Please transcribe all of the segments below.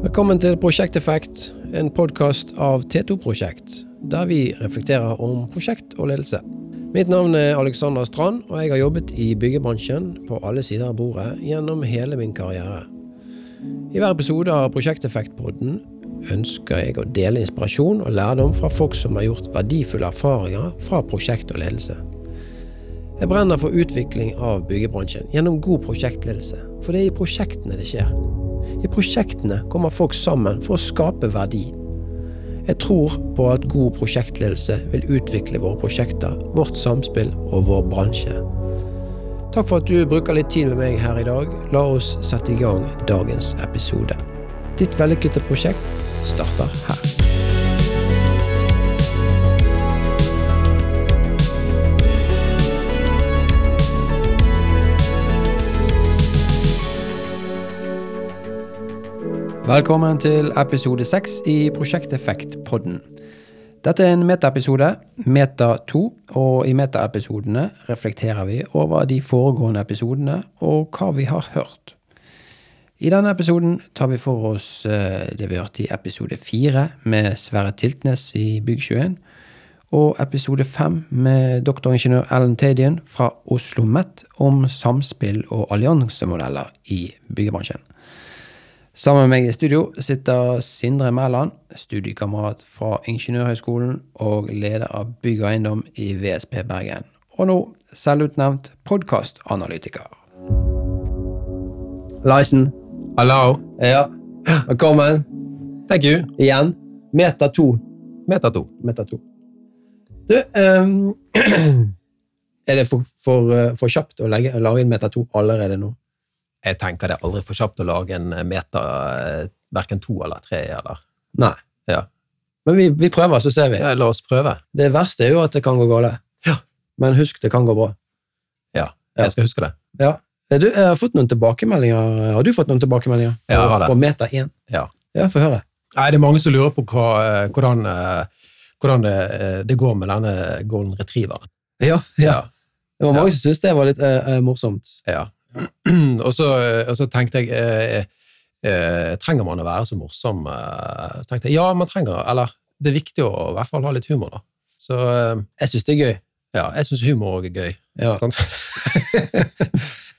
Velkommen til Prosjekteffekt, en podkast av T2-prosjekt, der vi reflekterer om prosjekt og ledelse. Mitt navn er Alexander Strand, og jeg har jobbet i byggebransjen på alle sider av bordet gjennom hele min karriere. I hver episode av Prosjekteffekt-podden ønsker jeg å dele inspirasjon og lærdom fra folk som har gjort verdifulle erfaringer fra prosjekt og ledelse. Jeg brenner for utvikling av byggebransjen gjennom god prosjektledelse, for det er i prosjektene det skjer. I prosjektene kommer folk sammen for å skape verdi. Jeg tror på at god prosjektledelse vil utvikle våre prosjekter, vårt samspill og vår bransje. Takk for at du bruker litt tid med meg her i dag. La oss sette i gang dagens episode. Ditt vellykkede prosjekt starter her. Velkommen til episode seks i Prosjekteffekt-podden. Dette er en metaepisode, Meta 2, og i metaepisodene reflekterer vi over de foregående episodene og hva vi har hørt. I denne episoden tar vi for oss eh, det vi hørte i episode fire med Sverre Tiltnes i Bygg21, og episode fem med doktoringeniør Ellen Tadian fra Oslo Met om samspill og alliansemodeller i byggebransjen. Sammen med meg i studio sitter Sindre Mæland, studiekamerat fra Ingeniørhøgskolen og leder av Bygg og eiendom i VSP Bergen. Og nå selvutnevnt podkastanalytiker. Lysen. Hallo. Ja, velkommen. Thank you. Igjen. Meter to. Meter to. Meter to. Du, um, er det for, for, eh, for kjapt å legge, lage en meter to allerede nå? Jeg tenker det er aldri for kjapt å lage en meta eh, verken to eller tre. eller... Nei. Ja. Men vi, vi prøver, så ser vi. Ja, la oss prøve. Det verste er jo at det kan gå galt. Ja. Men husk, det kan gå bra. Ja, jeg skal huske det. Ja. Du, jeg har fått noen tilbakemeldinger. Har du fått noen tilbakemeldinger på, Ja, det. på Meta 1? Ja. Ja, få høre. Nei, Det er mange som lurer på hva, eh, hvordan, eh, hvordan det, eh, det går med denne golden retrieveren. Ja, ja. Det var mange som syntes det var litt uh, eh, morsomt. Ja. og, så, og så tenkte jeg eh, eh, Trenger man å være så morsom? Eh, så tenkte jeg ja, man trenger Eller det er viktig å i hvert fall ha litt humor, da. Så eh, Jeg syns det er gøy. ja, jeg syns humor er gøy. Ja.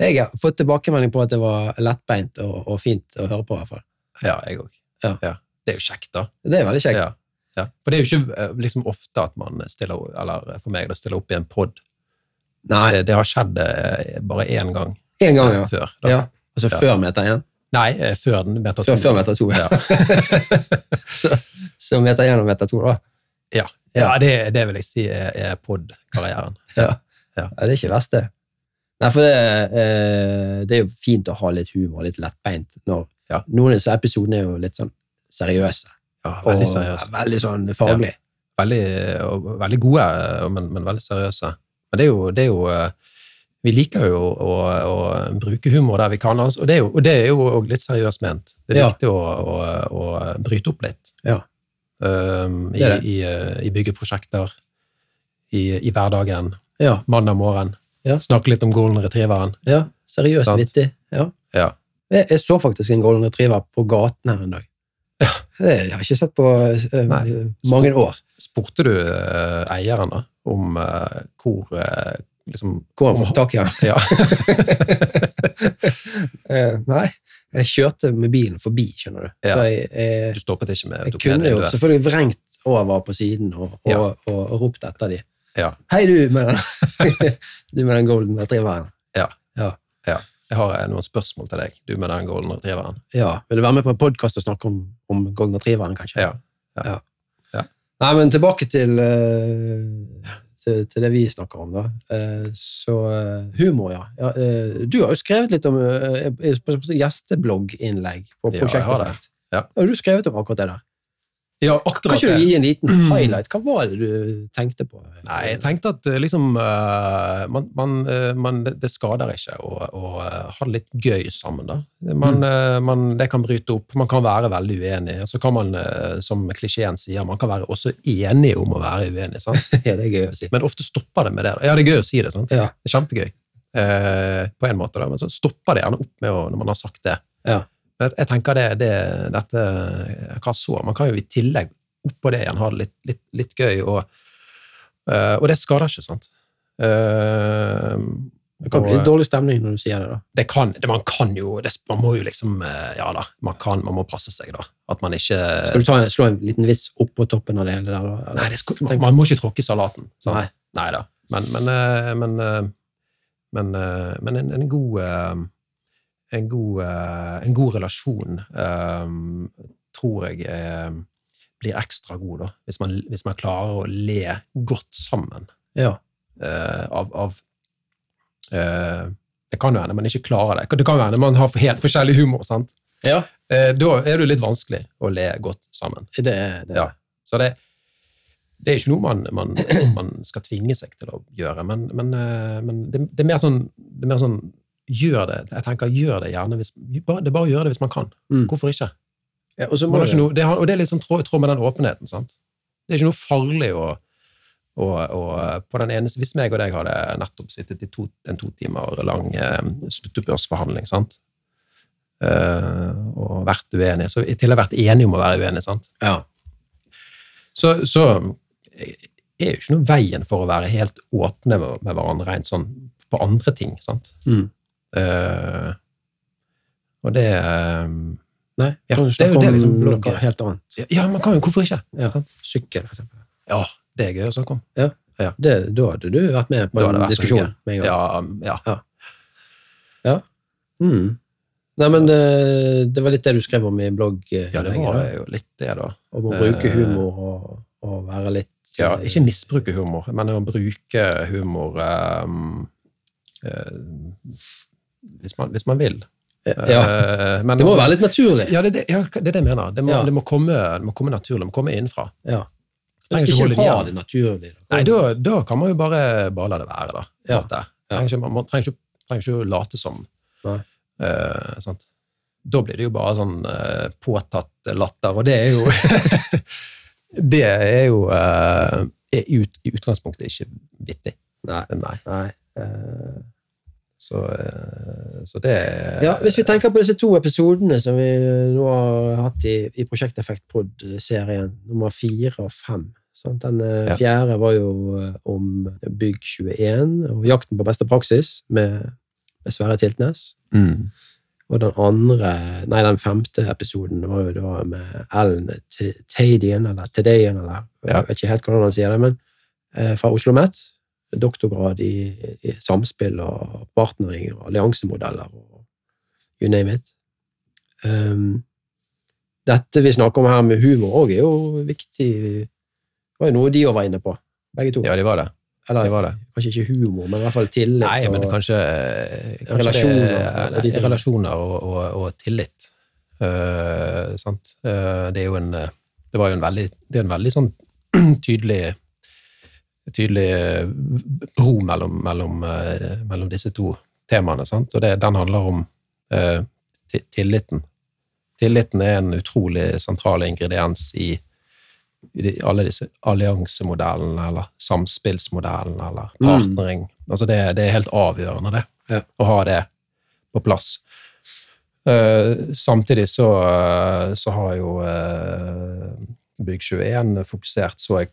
Jeg har fått tilbakemelding på at det var lettbeint og, og fint å høre på. i hvert fall. Ja, jeg òg. Ja. Det er jo kjekt, da. Det er veldig kjekt. Ja. Ja. For det er jo ikke eh, liksom ofte at man stiller, eller for meg, da, stiller opp i en pod. Det, det har skjedd bare én gang én gang, ja. før. Da. ja. Altså før Meta 1? Nei, eh, før Meta 2. Før, før meter to, ja. så, så Meta 1 og Meta 2, da. Ja, Ja. det, det vil jeg si er, er pod-karrieren. Ja. Ja. Ja, det er ikke verst, det. Nei, for det, eh, det er jo fint å ha litt humor, litt lettbeint. Når. Noen av disse episodene er jo litt sånn seriøse. Ja, veldig og seriøs. Veldig sånn faglig. Veldig, og, veldig gode, men, men veldig seriøse. Men det er jo, det er jo eh, Vi liker jo å, å, bruke humor der vi kan, altså, og det er jo, det er jo litt seriøst ment. Det er Ja. viktig å, å, å bryte opp litt. Ja. Um, i, Det det. I, eh, I byggeprosjekter, i, i hverdagen, Ja. mandag morgen. Ja. Snakke litt om golden retrieveren. ja. Seriøst Sant. vittig. Ja. Ja. Jeg, jeg så faktisk en golden retriever på gaten her en dag. Ja. jeg har jeg ikke sett på uh, mange år. Spurte du uh, eieren da, om uh, hvor liksom, har han fått tak i han? Ja. Eh, Nei, jeg kjørte med bilen forbi, skjønner du. Ja. Så jeg, jeg, Du stoppet ikke med jeg kunne jo selvfølgelig vrengt over på siden og, og, Ja. og, og ropt etter dem. Ja. Hei, du med den, du med den golden retrieveren. ja, Jeg har eh, noen spørsmål til deg, du med den golden retrieveren. Ja, Vil du være med på en podkast og snakke om, om golden retrieveren, kanskje? Ja. ja. Nei, men tilbake til, eh, til, til det vi snakker om, da. Eh, Så eh, humor, ja. ja. eh, Du har jo skrevet litt om eh, på prosjektet. gjesteblogginnlegg Ja, jeg har det. Ja. Har du skrevet om akkurat det der? Ja, Kan ikke du gi en liten highlight? Hva var det du tenkte på? Nei, jeg tenkte at eh, liksom eh, man, man, eh, man, Det skader ikke å, å ha det litt gøy sammen, da. Man, Mm. man, det kan bryte opp. Man kan være veldig uenig. Så kan man, som klisjeen sier, man kan være også enig om å være uenig. sant? Ja, det er gøy å si. Men ofte stopper det med det. Ja, det er gøy å si det. sant? Ja. Det er kjempegøy. Eh, på en måte, da. Men så stopper det gjerne opp med å, når man har sagt det. Ja. Jeg, tenker det, det dette Hva så? Man kan jo i tillegg oppå det igjen ha det litt, litt, litt gøy, og, eh, og det skader ikke, sant? Eh, Det kan bli litt dårlig stemning når du sier det, da. det kan, det, man kan jo det, Man må jo liksom eh, Ja da, man, kan, man må passe seg, da. At man ikke Skal du ta en, slå en liten vits oppå toppen av det hele der, da? eller? Nei, det skal, man, man må ikke tråkke salaten. Sant? Nei. Nei da. Men, men, men, men, men en, en god en god, eh, en god relasjon eh, tror jeg eh, blir ekstra god, da. Hvis man, hvis man klarer å le godt sammen Ja. av, av Det kan jo hende man ikke klarer det. Det kan hende man har helt forskjellig humor. sant? ja. Da er det litt vanskelig å le godt sammen. Det det. Ja. Så det, det er ikke noe man, man, man skal tvinge seg til å gjøre, men, men, men det, er mer sånn, det er mer sånn Gjør det. Jeg tenker, gjør det gjerne hvis Det er bare å gjøre det hvis man kan. Mm. Hvorfor ikke? Ja, og Man ikke noe, det har, og det er litt sånn tråd, tråd med den åpenheten. sant? Det er ikke noe farlig å, å, å på den ene, Hvis meg og deg hadde nettopp sittet i to, en to timer lang eh, sluttoppgjørsforhandling sant? Uh, og vært uenige, så til og med vært enige om å være uenige, sant? Ja. så, så er jo ikke noe veien for å være helt åpne med, med hverandre rent sånn på andre ting. sant? Mm. Eh, og det eh, Nei, Ja, kan du det er jo det om liksom noe helt annet? Ja, man kan jo, hvorfor ikke? Ja. Sant? Sykkel, for eksempel. Ja, det er gøy å snakke om. Det, da hadde du vært med på en diskusjon med en gang. Ja, ja. Mm. Nei, men det, det var litt det du skrev om i blogg. ja, det var jo litt det, da. Om å bruke Eh, humor og, og være litt Ja, ikke misbruke humor, men å bruke humor um, eh, hvis, man, hvis man vil. Ja, Eh, men det må også, være litt naturlig. Ja, det, det, ja, det er det jeg mener. Det må, Ja. det må, komme, det må komme naturlig. Det må komme innenfra. Ja. Hvis holde ikke har det naturlig. da. Nei, da, da kan man jo bare, bare la det være, da. Ja. Trenger ikke, man trenger ikke, trenger ikke å late som. Nei. Sant? Da blir det jo bare sånn uh, påtatt latter, og det er jo Det er jo uh, er ut, i utgangspunktet ikke vittig. Nei. Nei. Nei. Eh, Så, eh, så det Ja, Hvis vi tenker på disse to episodene som vi nå har hatt i, i Prosjekteffekt Prod-serien, nummer fire og fem sant? Den eh, Ja. fjerde var jo eh, om Bygg21 og jakten på beste praksis med, med Sverre Tiltnes. mm. Og den andre, nei, den femte episoden var jo da med Ellen T- Tadian, eller Tadayan, eller Ja. jeg vet ikke helt hvordan han sier det, men eh, fra Oslo Met. Doktorgrad i, i samspill og partnering og alliansemodeller og you name it. Um, dette vi snakker om her med humor òg, er jo viktig. Det var jo noe de òg var inne på, begge to. Ja, de var det. Eller de var det. kanskje ikke humor, men i hvert fall tillit. Nei, men kanskje, kanskje Relasjoner det, og de nei, relasjoner og, og, og tillit. Uh, sant? Eh, det er jo en eh, Det var jo en veldig, det er en veldig sånn tydelig tydelig eh, bro mellom, mellom, eh, mellom disse to temaene. Sant? Og det, den handler om eh, tilliten. Tilliten er en utrolig sentral ingrediens i, i alle disse alliansemodellene, eller samspillsmodellene, eller Mm. partnering. Altså det, det er helt avgjørende, det. Ja. Å ha det på plass. Eh, samtidig så, eh, så har jo uh, Bygg21 fokusert, så jeg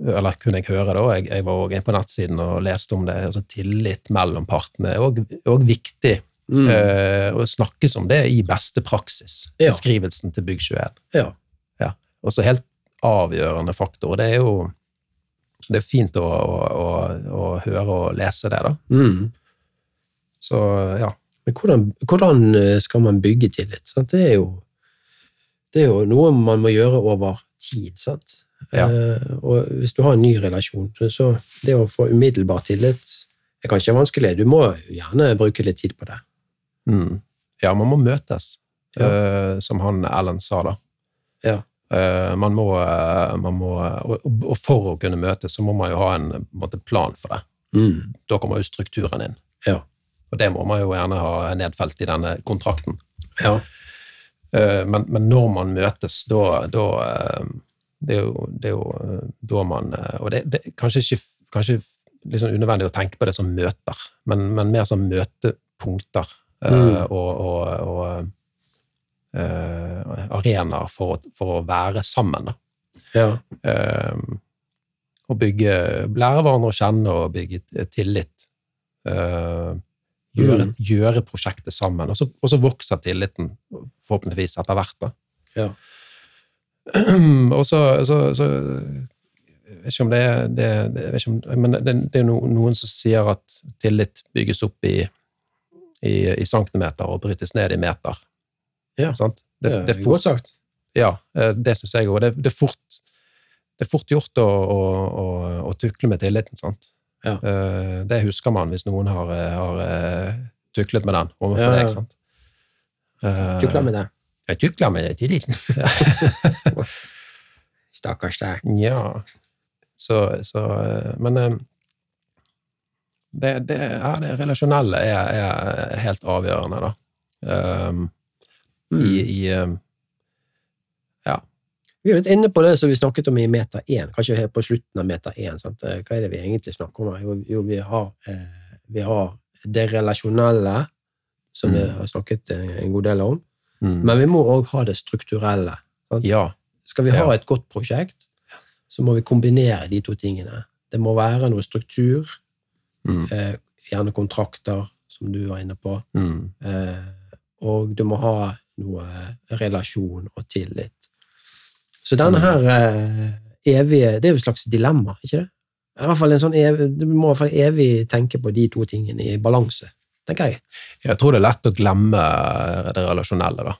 eller kunne jeg høre da, jeg, jeg var også inne på nettsiden og leste om det, altså tillit mellom partene er også viktig Mm. Uh, å snakkes om det i beste praksis, Ja. beskrivelsen til Bygg21. ja. Også helt avgjørende faktor. Det er jo det er fint å, å, å, å høre og lese det, da. Mm. Så ja. Men hvordan, hvordan eh, skal man bygge tillit? Sant? Det, er jo, det er jo noe man må gjøre over tid. Sant? Ja. Eh, og hvis du har en ny relasjon, så- det å få umiddelbar tillit er kanskje vanskelig. Du må gjerne bruke litt tid på det. Mm. Ja, man må møtes, Ja. eh, som han Ellen sa, da. Ja. Eh, man må, man må og, for å kunne møtes, så må man jo ha en, en plan for det. Mm. Da kommer jo strukturen inn. Ja. Og det må man jo gjerne ha nedfelt i denne kontrakten. Ja. Eh, Men, men når man møtes, da, da det, er jo, det er jo eh, da man eh, Og det, det kanskje ikke kanskje sånn unødvendig å tenke på det som møter, men, men mer som møtepunkter. eh, Mm. Og, og, og, Uh, arenaer for, for å være sammen. Ja. Uh, og bygge, lære hverandre å kjenne og bygge tillit. Uh, gjøre, Mm. gjøre prosjektet sammen. Og så, vokser tilliten, forhåpentligvis, etter hvert. Ja. og så, så, så jeg vet ikke om det er det, det, om, Men det, det er no, noen som sier at tillit bygges opp i, i, i centimeter og brytes ned i meter. Ja. Sant? Det, Det er fort, sagt. ja, det syns jeg òg. Det, det, det er fort gjort å, å, å, å tukle med tilliten, sant. Ja. Eh, Det husker man hvis noen har, eh, har eh, tuklet med den overfor Ja, ja. deg, sant. Tukler med det. Jeg tukla med tilliten. Stakkars deg. ja. Så, så Men eh, det, det, ja, det relasjonelle er, er helt avgjørende, da. Um, Mm. I, i um, Vi er litt inne på det som vi snakket om i Meta 1, kanskje helt på slutten av Meta 1. Sant? Eh, Hva er det vi egentlig snakker om? Jo, jo vi, har, eh, vi har det relasjonelle, som vi Mm. har snakket en god del om, mm, men vi må òg ha det strukturelle. Ja. Skal vi ha Ja. et godt prosjekt, så må vi kombinere de to tingene. Det må være noe struktur, Mm, eh, gjerne kontrakter, som du var inne på, mm, eh, og du må ha noe relasjon og tillit. Så denne Mm. her eh, evige Det er jo et slags dilemma, ikke det? I hvert fall en sånn evig, Du må i hvert fall evig tenke på de to tingene i balanse, tenker jeg. Jeg tror det er lett å glemme det relasjonelle, da.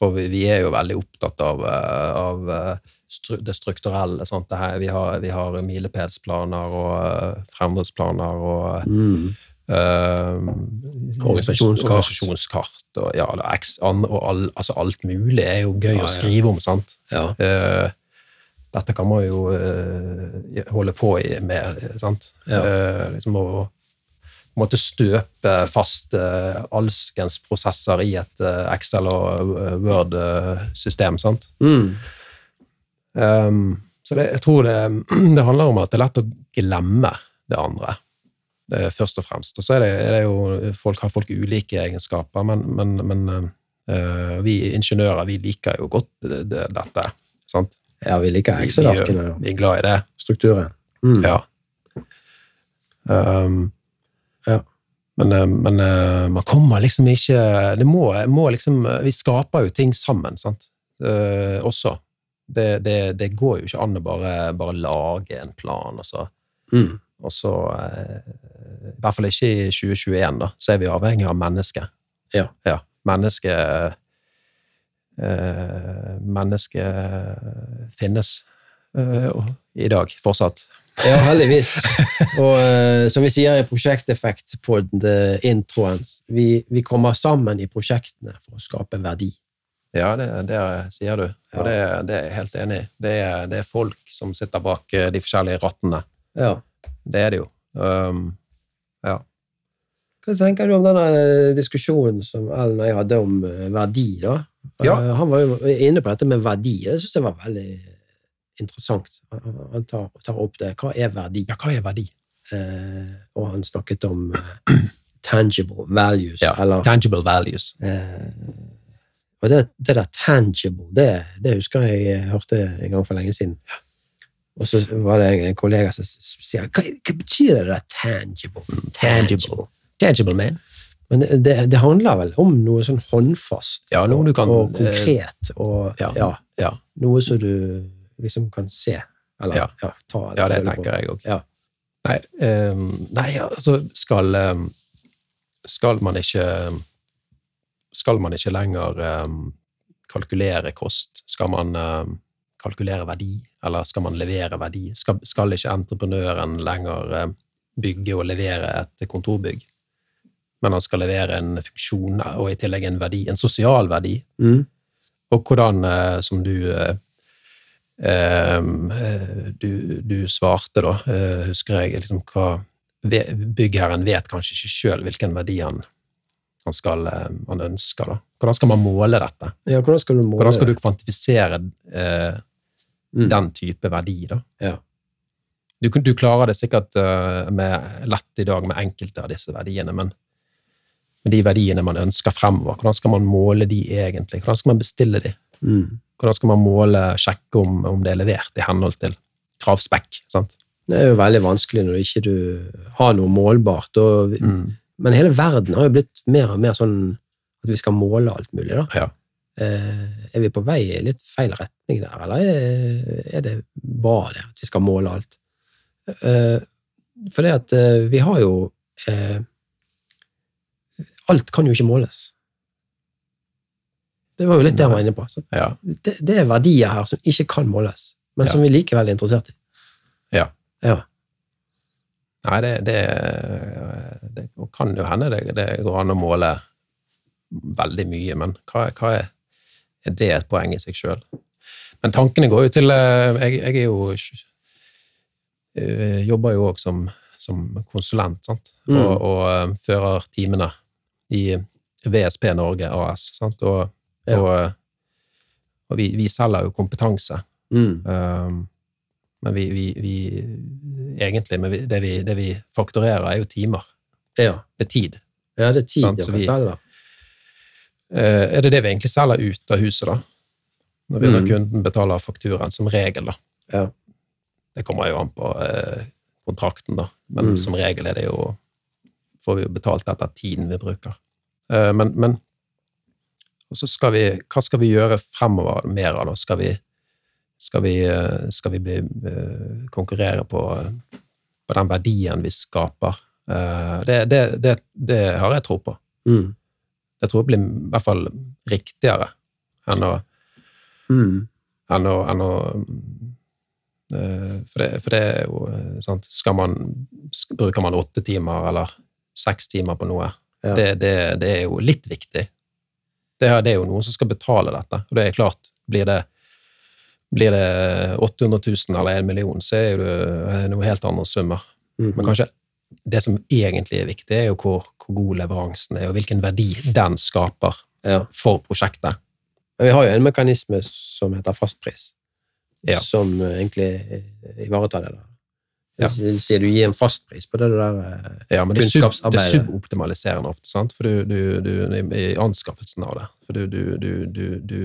For vi, vi er jo veldig opptatt av, eh, av eh, stru, det strukturelle. Det her, vi, har, vi har milepælsplaner og eh, fremdriftsplaner og eh, Organisasjonskart. organisasjonskart og, ja, X, og all, altså alt mulig er jo gøy Ja, ja. å skrive om, sant? Ja. Uh, dette kan man jo uh, holde på med, sant? Ja. Uh, liksom å på en måte støpe fast uh, alskens prosesser i et uh, Excel- og eh, Word-system, sant? Mm. Um, så det, jeg tror det, det handler om at det er lett å glemme det andre, det først og fremst. Og så er det, er det jo folk, har folk ulike egenskaper, men, men, men uh, vi ingeniører vi liker jo godt det, det, dette. sant? ja, vi liker Vi, vi, Excel-arkene og vi er glad i det. strukturen. Mm. Ja. Um, Ja. Men, eh, men eh, man kommer liksom ikke Det må, må liksom Vi skaper jo ting sammen, sant? Eh, også. Det, det, det går jo ikke an å bare, bare lage en plan, og så, Mm. og så eh, I hvert fall ikke i 2021, da, så er vi avhengig av mennesket. Ja. ja. Mennesket eh, Mennesket finnes eh, i dag, fortsatt. Ja, heldigvis. Og uh, som vi sier i Prosjekteffekt på the introen, vi, vi kommer sammen i prosjektene for å skape verdi. Ja, det, det sier du, Ja. og det, det er jeg helt enig i. Det det er folk som sitter bak eh, de forskjellige rattene. Ja. Det er det jo. Um, ja. Hva tenker du om denne eh, diskusjonen som Ellen og jeg hadde om verdi? da? Ja. Han var jo inne på dette med verdi. Det syns jeg var veldig interessant. Han tar, tar opp det. Hva er verdi? ja, hva er verdi? Eh, og han snakket om eh, tangible values. Ja, Eller, Tangible values. eh, og det, det der tangible, det, det husker jeg hørte en gang for lenge siden. Og så var det en kollega som sier hva, hva betyr det der tangible? Mm, Tangible. Tangible, man. Men det, det handler vel om noe sånn håndfast Ja, noe du kan, og konkret, og ja. ja. Ja, noe som du liksom kan se, eller Ja. ja, ta eller ja det tenker på. jeg òg. Ja. Nei, um, nei, altså skal, um, skal man ikke Skal man ikke lenger um, kalkulere kost? Skal man um, kalkulere verdi, eller skal man levere verdi? Skal, skal ikke entreprenøren lenger bygge og levere et kontorbygg? Men han skal levere en funksjon og i tillegg en verdi, en sosial verdi. Mm. Og hvordan, eh, som du eh, du, du svarte, da, eh, husker jeg liksom hva Byggherren vet kanskje ikke sjøl hvilken verdi han, han, skal, eh, han ønsker. da. Hvordan skal man måle dette? ja, hvordan skal du måle Hvordan skal du kvantifisere eh, Mm. den type verdi? da? Ja. Du, du klarer det sikkert eh, med, lett i dag med enkelte av disse verdiene, men de verdiene man ønsker fremover. Hvordan skal man måle de egentlig? Hvordan skal man bestille de? Mm. Hvordan skal man måle, sjekke om, om det er levert i henhold til kravspekk? sant? Det er jo veldig vanskelig når ikke du har noe målbart. Og, Mm. Men hele verden har jo blitt mer og mer sånn at vi skal måle alt mulig. da. Ja. Eh, er vi på vei i litt feil retning der, eller er, det bra det at vi skal måle alt? Eh, for det at eh, vi har jo eh, Alt kan jo ikke måles. Det var jo litt det jeg var inne på. Så ja. det, det er verdier her som ikke kan måles, men Ja. som vi likevel er interessert i. Ja. Ja. Nei, det, det, det kan jo hende det, det går an å måle veldig mye, men hva, hva er, er det et poeng i seg sjøl? Men tankene går jo til eh, Jeg, jeg er jo jeg Jobber jo òg som, som konsulent, sant? Mm. Og, og eh, fører teamene i VSP Norge AS, sant? Og, Ja. og, og vi, vi selger jo kompetanse. Mm. Um, men vi, vi, vi egentlig men vi, det, vi, det vi fakturerer, er jo timer. ja. Det er tid. Ja, det er tid Sant, jeg så kan vi- selge. Eh, er det det vi egentlig selger ut av huset, da? Når vi Mm. kunden betaler fakturaen, som regel, da. Ja. Det kommer jo an på uh, kontrakten, da. Men Mm. som regel er det jo får vi jo betalt etter tiden vi bruker. Uh, men, men og så skal vi, hva skal vi gjøre fremover mer av, da? Skal vi, skal vi, eh, skal vi bli, eh, konkurrere på, på den verdien vi skaper? Eh, det, det, det, det har jeg tro på. Mm. Jeg tror det blir i hvert fall riktigere enn å, Mm. enn å, enn å for, det, for det er jo sant Skal man, Bruker man åtte timer eller seks timer på noe? Ja. Det, det, det er jo litt viktig. Det, er- det er jo noen som skal betale dette. Og det er klart, blir det, blir det 800 000 eller 1 million, så er det noe helt andre summer. Mm. Men kanskje det som egentlig er viktig, er jo hvor, hvor god leveransen er, og hvilken verdi den skaper Ja. for prosjektet. Men vi har jo en mekanisme som heter fastpris, Ja. som egentlig ivaretar det. der. Ja. Sier du gir en fastpris på det der eh, Ja, men det er, det er suboptimaliserende ofte, sant? For du, du, du, i anskaffelsen av det. For du, du, du, du, du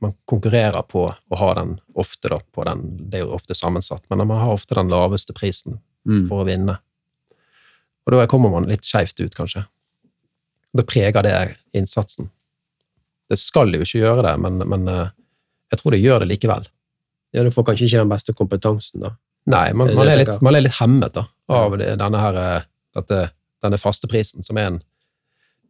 Man konkurrerer på å ha den ofte, da, på den Det er jo ofte sammensatt, men man har ofte den laveste prisen mm. for å vinne. Og da kommer man litt skeivt ut, kanskje. Da preger det innsatsen. Det skal jo ikke gjøre det, men, men eh, jeg tror det gjør det likevel. Ja, du får kanskje ikke den beste kompetansen, da. Nei, man, man, er litt, man er litt hemmet da, av denne, her, eh, dette, denne faste prisen, som er en,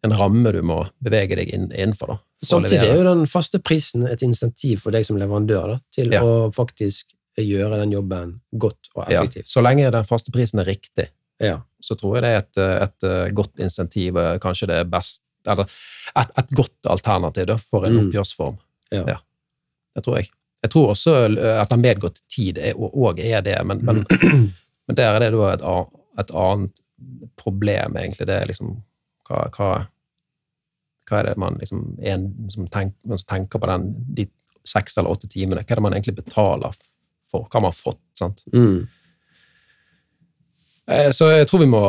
en ramme du må bevege deg innenfor. Da, Samtidig er jo den faste prisen et insentiv for deg som leverandør da, til Ja. å faktisk gjøre den jobben godt og effektivt. ja, så lenge den faste prisen er riktig, Ja. så tror jeg det er et, et, eh, godt insentiv, eh, kanskje det er best, eller et, et godt alternativ da, for en Mm. oppgjørsform. Ja. Det tror jeg. Jeg tror også eh, at den medgått tid òg er det, men, men, men der er det da et, et annet problem, egentlig. Det er liksom hva, hva, hva er det man liksom en som man som tenker på den, de seks eller åtte timene? Hva er det man egentlig betaler for? Hva har man fått? sant? Mm. Eh, Så jeg tror vi må,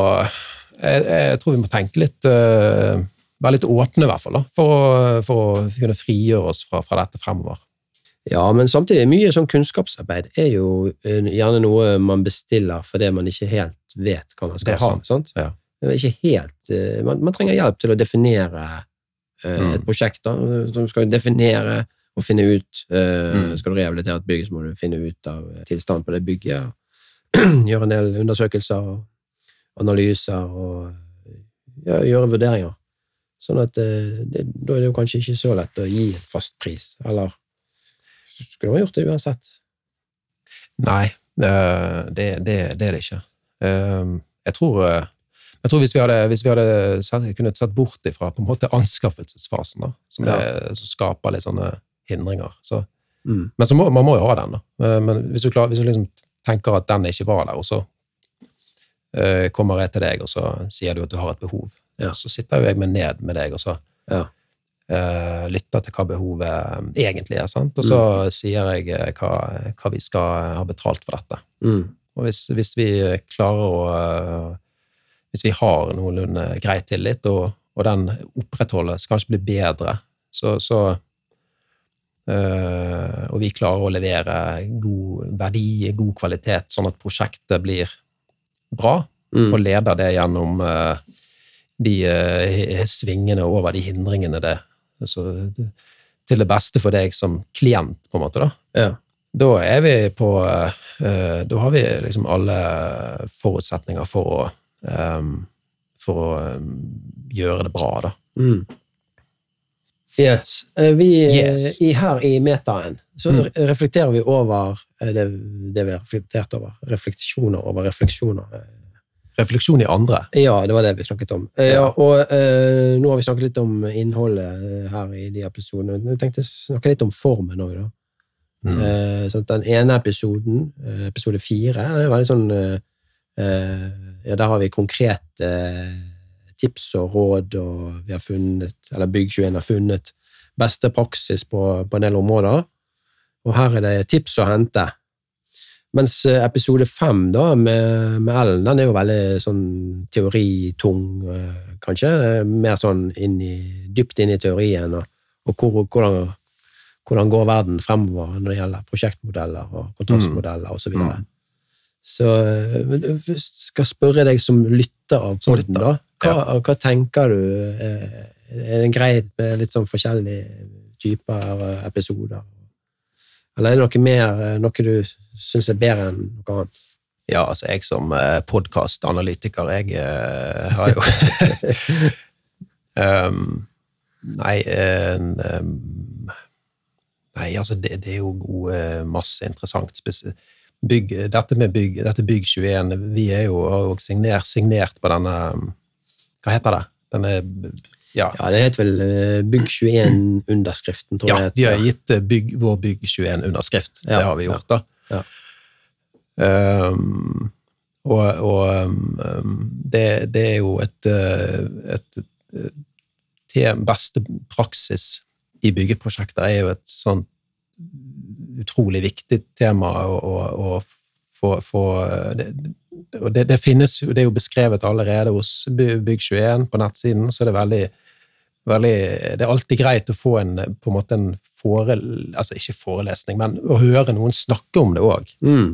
jeg, jeg tror vi må tenke litt eh, Være litt åpne, i hvert fall, da, for, å, for å kunne frigjøre oss fra, fra dette fremover. Ja, men samtidig, mye sånn kunnskapsarbeid er jo eh, gjerne noe man bestiller fordi man ikke helt vet hva man skal ha. sant. Ja. Helt, eh, man, man trenger hjelp til å definere eh, Mm. et prosjekt. da, Som skal definere og finne ut Mm. Skal du rehabilitere et bygg, så må du finne ut av tilstanden på det bygget. Gjøre en del undersøkelser og analyser og ja, gjøre vurderinger. Sånn at det, da er det jo kanskje ikke så lett å gi en fast pris. Eller skulle man gjort det uansett? Nei, eh, det, det, det er det ikke. Eh, Jeg tror, eh, jeg tror hvis vi hadde, hvis vi hadde sett, kunnet sett bort ifra på en måte anskaffelsesfasen, da, som, Ja. er, som skaper litt sånne hindringer, så Mm. Men så må, man må jo ha den, da. Eh, Men hvis du, klar, hvis du liksom tenker at den ikke var der, og så kommer jeg til deg, og så sier du at du har et behov, Ja. så sitter jo jeg med ned med deg, og så Ja. Eh, lytter til hva behovet egentlig er, sant? og så sier jeg eh, hva, hva vi skal ha betalt for dette. Mm. Og hvis, hvis vi klarer å eh, Hvis vi har noenlunde grei tillit, og, og den opprettholdes, kanskje blir bedre. Så, så uh, Og vi klarer å levere god verdi, god kvalitet, sånn at prosjektet blir bra, Mm. og leder det gjennom uh, de svingene over de hindringene det så, Til det beste for deg som klient, på en måte, da. Ja. Da er vi på øh, Da har vi liksom alle forutsetninger for å um, For å øhm, gjøre det bra, da. Mm. Yes. Eh, Vi, eh, Yes. I, her i metaen så Mm. reflekterer vi over eh, det, det vi har reflektert over. Refleksjoner over refleksjoner. Refleksjon i andre. Ja, det var det vi snakket om. Eh, Ja. Og eh, nå har vi snakket litt om innholdet eh, her i de episodene. Jeg tenkte å snakke litt om formen òg, da. Mm. Eh, sånn den ene episoden, eh, episode fire, er veldig sånn eh, Ja, der har vi konkrete tips og råd, og vi har funnet, eller Bygg21 har funnet beste praksis på, på en del områder. Og her er det tips å hente. Mens eh, episode fem da, med, med Ellen, den er jo veldig sånn teoritung, eh, kanskje. Eh, Mer sånn inn i, dypt inn i teorien, og, og hvor, hvordan, hvordan går verden fremover når det gjelder prosjektmodeller og kontraktsmodeller osv. Så. Mm. så men jeg skal spørre deg som lytter av podden, da. Hva, hva tenker du? Er det greit med litt sånn forskjellige typer episoder? Eller er det noe mer, noe du syns er bedre enn noe annet? Ja, altså jeg som eh, podkastanalytiker, jeg uh, har jo um, Nei, en, um, nei, altså det, det er jo god, eh, masse interessant. Bygg, dette med bygg, dette Bygg21, vi er jo har jo signert, signert på denne Hva heter det? Denne Ja, Ja, det heter vel eh, Bygg21-underskriften, tror ja jeg. Ja, vi har gitt bygg, vår Bygg21-underskrift. Ja, det har vi gjort, da. Ja. Um, og og um, det, det er jo et, et, et, uh, beste praksis i byggeprosjekter er jo et sånt utrolig viktig tema å, få, og det, det finnes jo, det er jo beskrevet allerede hos By- Bygg21 på nettsiden, så det er veldig, veldig Det er alltid greit å få en på en måte en fore, altså ikke forelesning, men å høre noen snakke om det òg. Mm.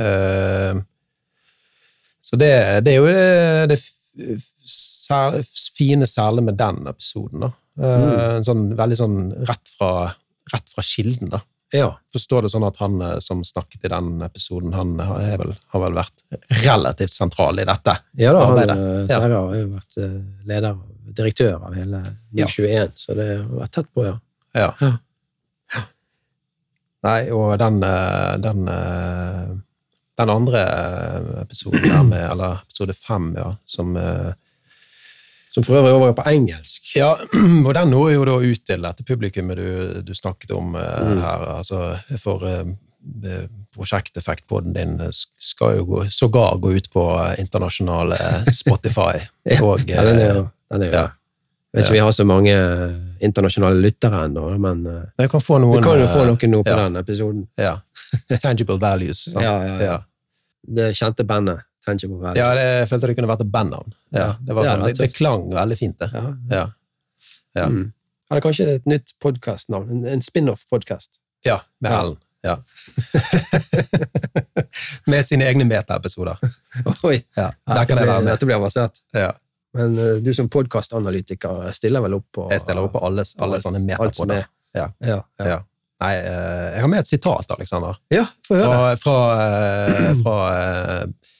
Uh, så det, det er jo det, det sær, fine særlig med den episoden. da. Eh, en sånn, veldig sånn rett fra, rett fra kilden. da. Ja. Forstår det sånn at han eh, som snakket i den episoden, han har, vel, har vel vært relativt sentral i dette. ja da, han, Arbeidet. eh, Ja. Har jo vært leder leder, direktør av hele Ja. Så det har vært tett på, ja. Ja. Ja. Nei, og den, eh, den, eh, den andre episoden der med, eller episode fem, ja, som eh, Som for øvrig også er på engelsk. Ja, og den når jo da ut til dette publikummet du, du snakket om eh, Mm. her. Altså, for eh, prosjekteffektpoden din eh, skal jo gå, sågar gå ut på eh, internasjonale Spotify. og, Ja, den er jo den er ja. Jeg vet ikke om vi har så mange internasjonale lyttere ennå, men eh, kan få noen vi kan jo få noen nå på ja. den episoden. Ja. Tangible values, sant? Ja, ja, ja. Det kjente bandet Tangible Values. Ja, det, jeg følte det kunne vært et bandnavn. Ja, det, var sånn, det det, klang veldig fint, det. Ja. Ja. Ja. Mm. Eller kanskje et nytt podkastnavn. En, en spin-off-podkast. ja med. Ellen. Ja. med sine egne metaepisoder. Oi! Ja, der kan jeg være med. Dette blir avansert. Ja. Men uh, du som podkastanalytiker stiller vel opp på Jeg stiller opp på alle, alle alt- sånne meta-poder er. Ja. Ja, ja. Nei, uh, jeg har med et sitat, Aleksander. ja få høre. Fra, fra, eh, fra, eh,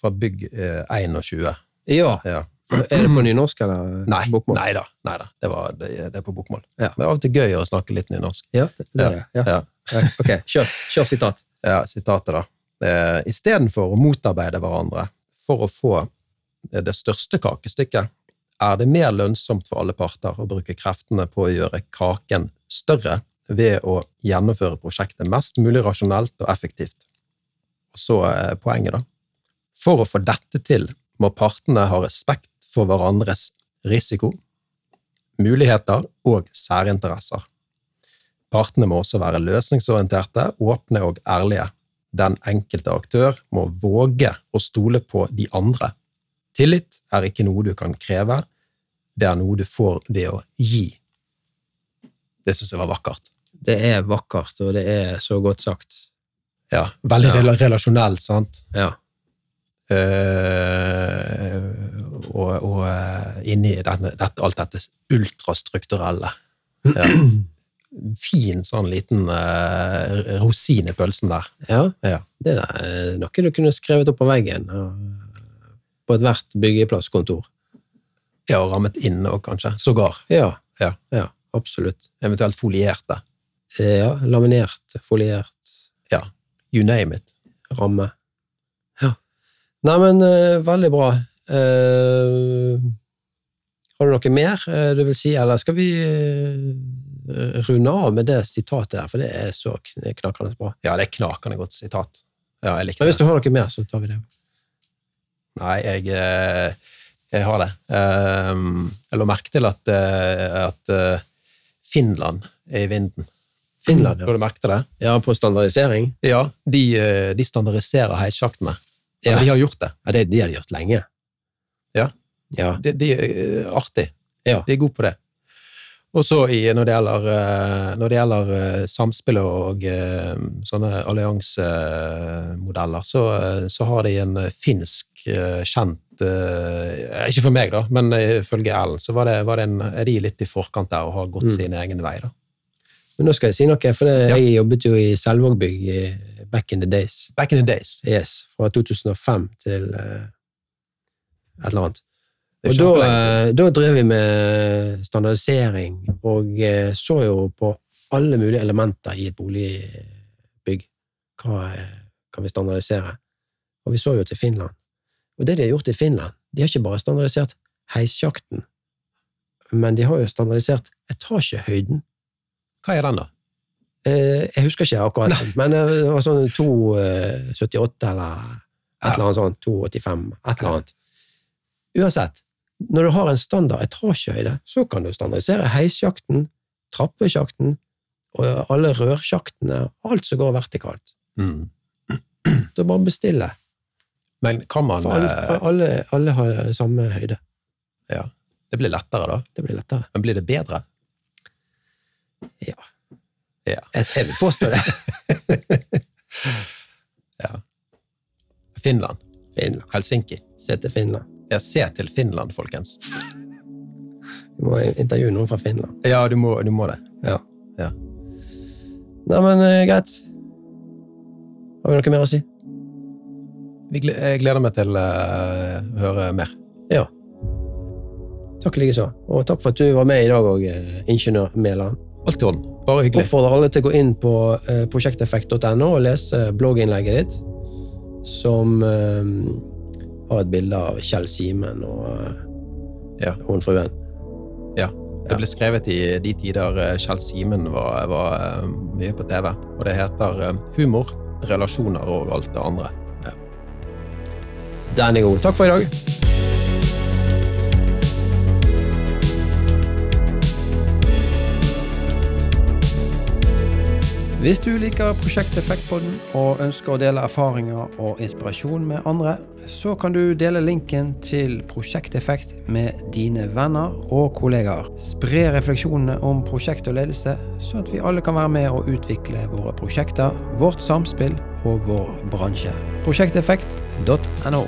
fra Bygg eh, 21. Ja. Ja. Er det på nynorsk eller Nei, bokmål? nei da. Nei da. Det, var, det, det er på bokmål. Ja. Men det er av og til gøy å snakke litt nynorsk. Ja, det, det er det. Ja. Ja. Ja, Ok, kjør, kjør sitat. Ja, sitatet, da. Eh, Istedenfor å motarbeide hverandre for å få det største kakestykket, er det mer lønnsomt for alle parter å bruke kreftene på å gjøre kaken større ved å gjennomføre prosjektet mest mulig rasjonelt og effektivt. Og så eh, poenget, da. For å få dette til må partene ha respekt for hverandres risiko, muligheter og særinteresser. Partene må også være løsningsorienterte, åpne og ærlige. Den enkelte aktør må våge å stole på de andre. Tillit er ikke noe du kan kreve, det er noe du får ved å gi. Det syns jeg var vakkert. Det er vakkert, og det er så godt sagt. Ja, Veldig Ja. rela- relasjonelt, sant? Ja. Eh, og, og eh, inni denne, dette, alt dette ultrastrukturelle. Ja. Fin sånn liten uh, rosin i pølsen der. ja. Ja. Det er noe du kunne skrevet opp på veggen på ethvert byggeplasskontor. ja, og rammet inn òg, kanskje. Sågar. Ja. Ja. ja, absolutt. Eventuelt foliert det. Ja, laminert, foliert Ja. You name it. ramme. Ja. Nei, men eh, veldig bra. Uh, har du noe mer uh, du vil si, eller skal vi runde av med det sitatet der, for det er så kn- knakende bra. Ja, det er knakende godt sitat. Ja, jeg likte Men hvis du har noe mer, så tar vi det. Nei, jeg, jeg har det. Jeg la merke til at, at Finland er i vinden. Finland, ja. Har du merket det? Ja, på standardisering. Ja, de, de standardiserer heissjaktene. Ja. De har gjort det. Ja, det, de har gjort lenge. Ja. Ja. De, de er eh, artig. Ja. De er gode på det. Og så når det gjelder, eh, når det gjelder eh, samspill og sånne alliansemodeller, så, så har de en finsk kjent Ikke for meg, da, men ifølge Ellen så var det, var det en, er de litt i forkant der og har gått Mm. sin egen vei. da. Men nå skal jeg si noe, for det, Ja. jeg jobbet jo i Selvågbygg eh, back in the days. Back in the days. Yes, fra 2005 til uh, et eller annet. Og da, uh, da drev vi med standardisering, og uh, så jo på alle mulige elementer i et boligbygg. Hva kan vi standardisere? Og vi så jo til Finland. Og det de har gjort i Finland, de har ikke bare standardisert heissjakten, men de har jo standardisert etasjehøyden. Hva er den, da? Eh, jeg husker ikke akkurat, men eh, det var sånn 2,78 eller et eller annet sånt. 2,85, et eller annet. Uansett, når du har en standard etasjehøyde, så kan du standardisere heissjakten, trappesjakten og alle rørsjaktene, alt som går vertikalt. Mm. Er bare bestille. Men kan man For alle, eh, alle, alle har samme høyde. Ja. Det blir lettere, da. Det blir lettere. Men blir det bedre? Ja. Ja. Jeg, vil påstå det. ja. Finland. Finland. Helsinki. Se til Finland. Ja, se til Finland, folkens. Vi må intervjue noen fra Finland. Ja, du må, du må det. Ja. Ja. Nei, men eh, greit. Har vi noe mer å si? Jeg gleder meg til eh, å høre mer. Ja. Takk likeså. Og takk for at du var med i dag òg, ingeniør Mæland. Alt i orden. Bare hyggelig. Oppfordrer alle til å gå inn på eh, prosjekteffekt.no og lese blogginnlegget ditt, som eh, har et bilde av Kjell Simen og eh, Ja. hun fruen. Ja. Det ble skrevet i de tider Kjell Simen var, var mye på TV. Og det heter Humor, relasjoner og alt det andre. Den er god. Takk for i dag. Hvis du liker Prosjekteffektpodden og ønsker å dele erfaringer og inspirasjon med andre, så kan du dele linken til Prosjekteffekt med dine venner og kollegaer. Spre refleksjonene om prosjekt og ledelse, så at vi alle kan være med å utvikle våre prosjekter, vårt samspill og vår bransje. Prosjekteffekt.no.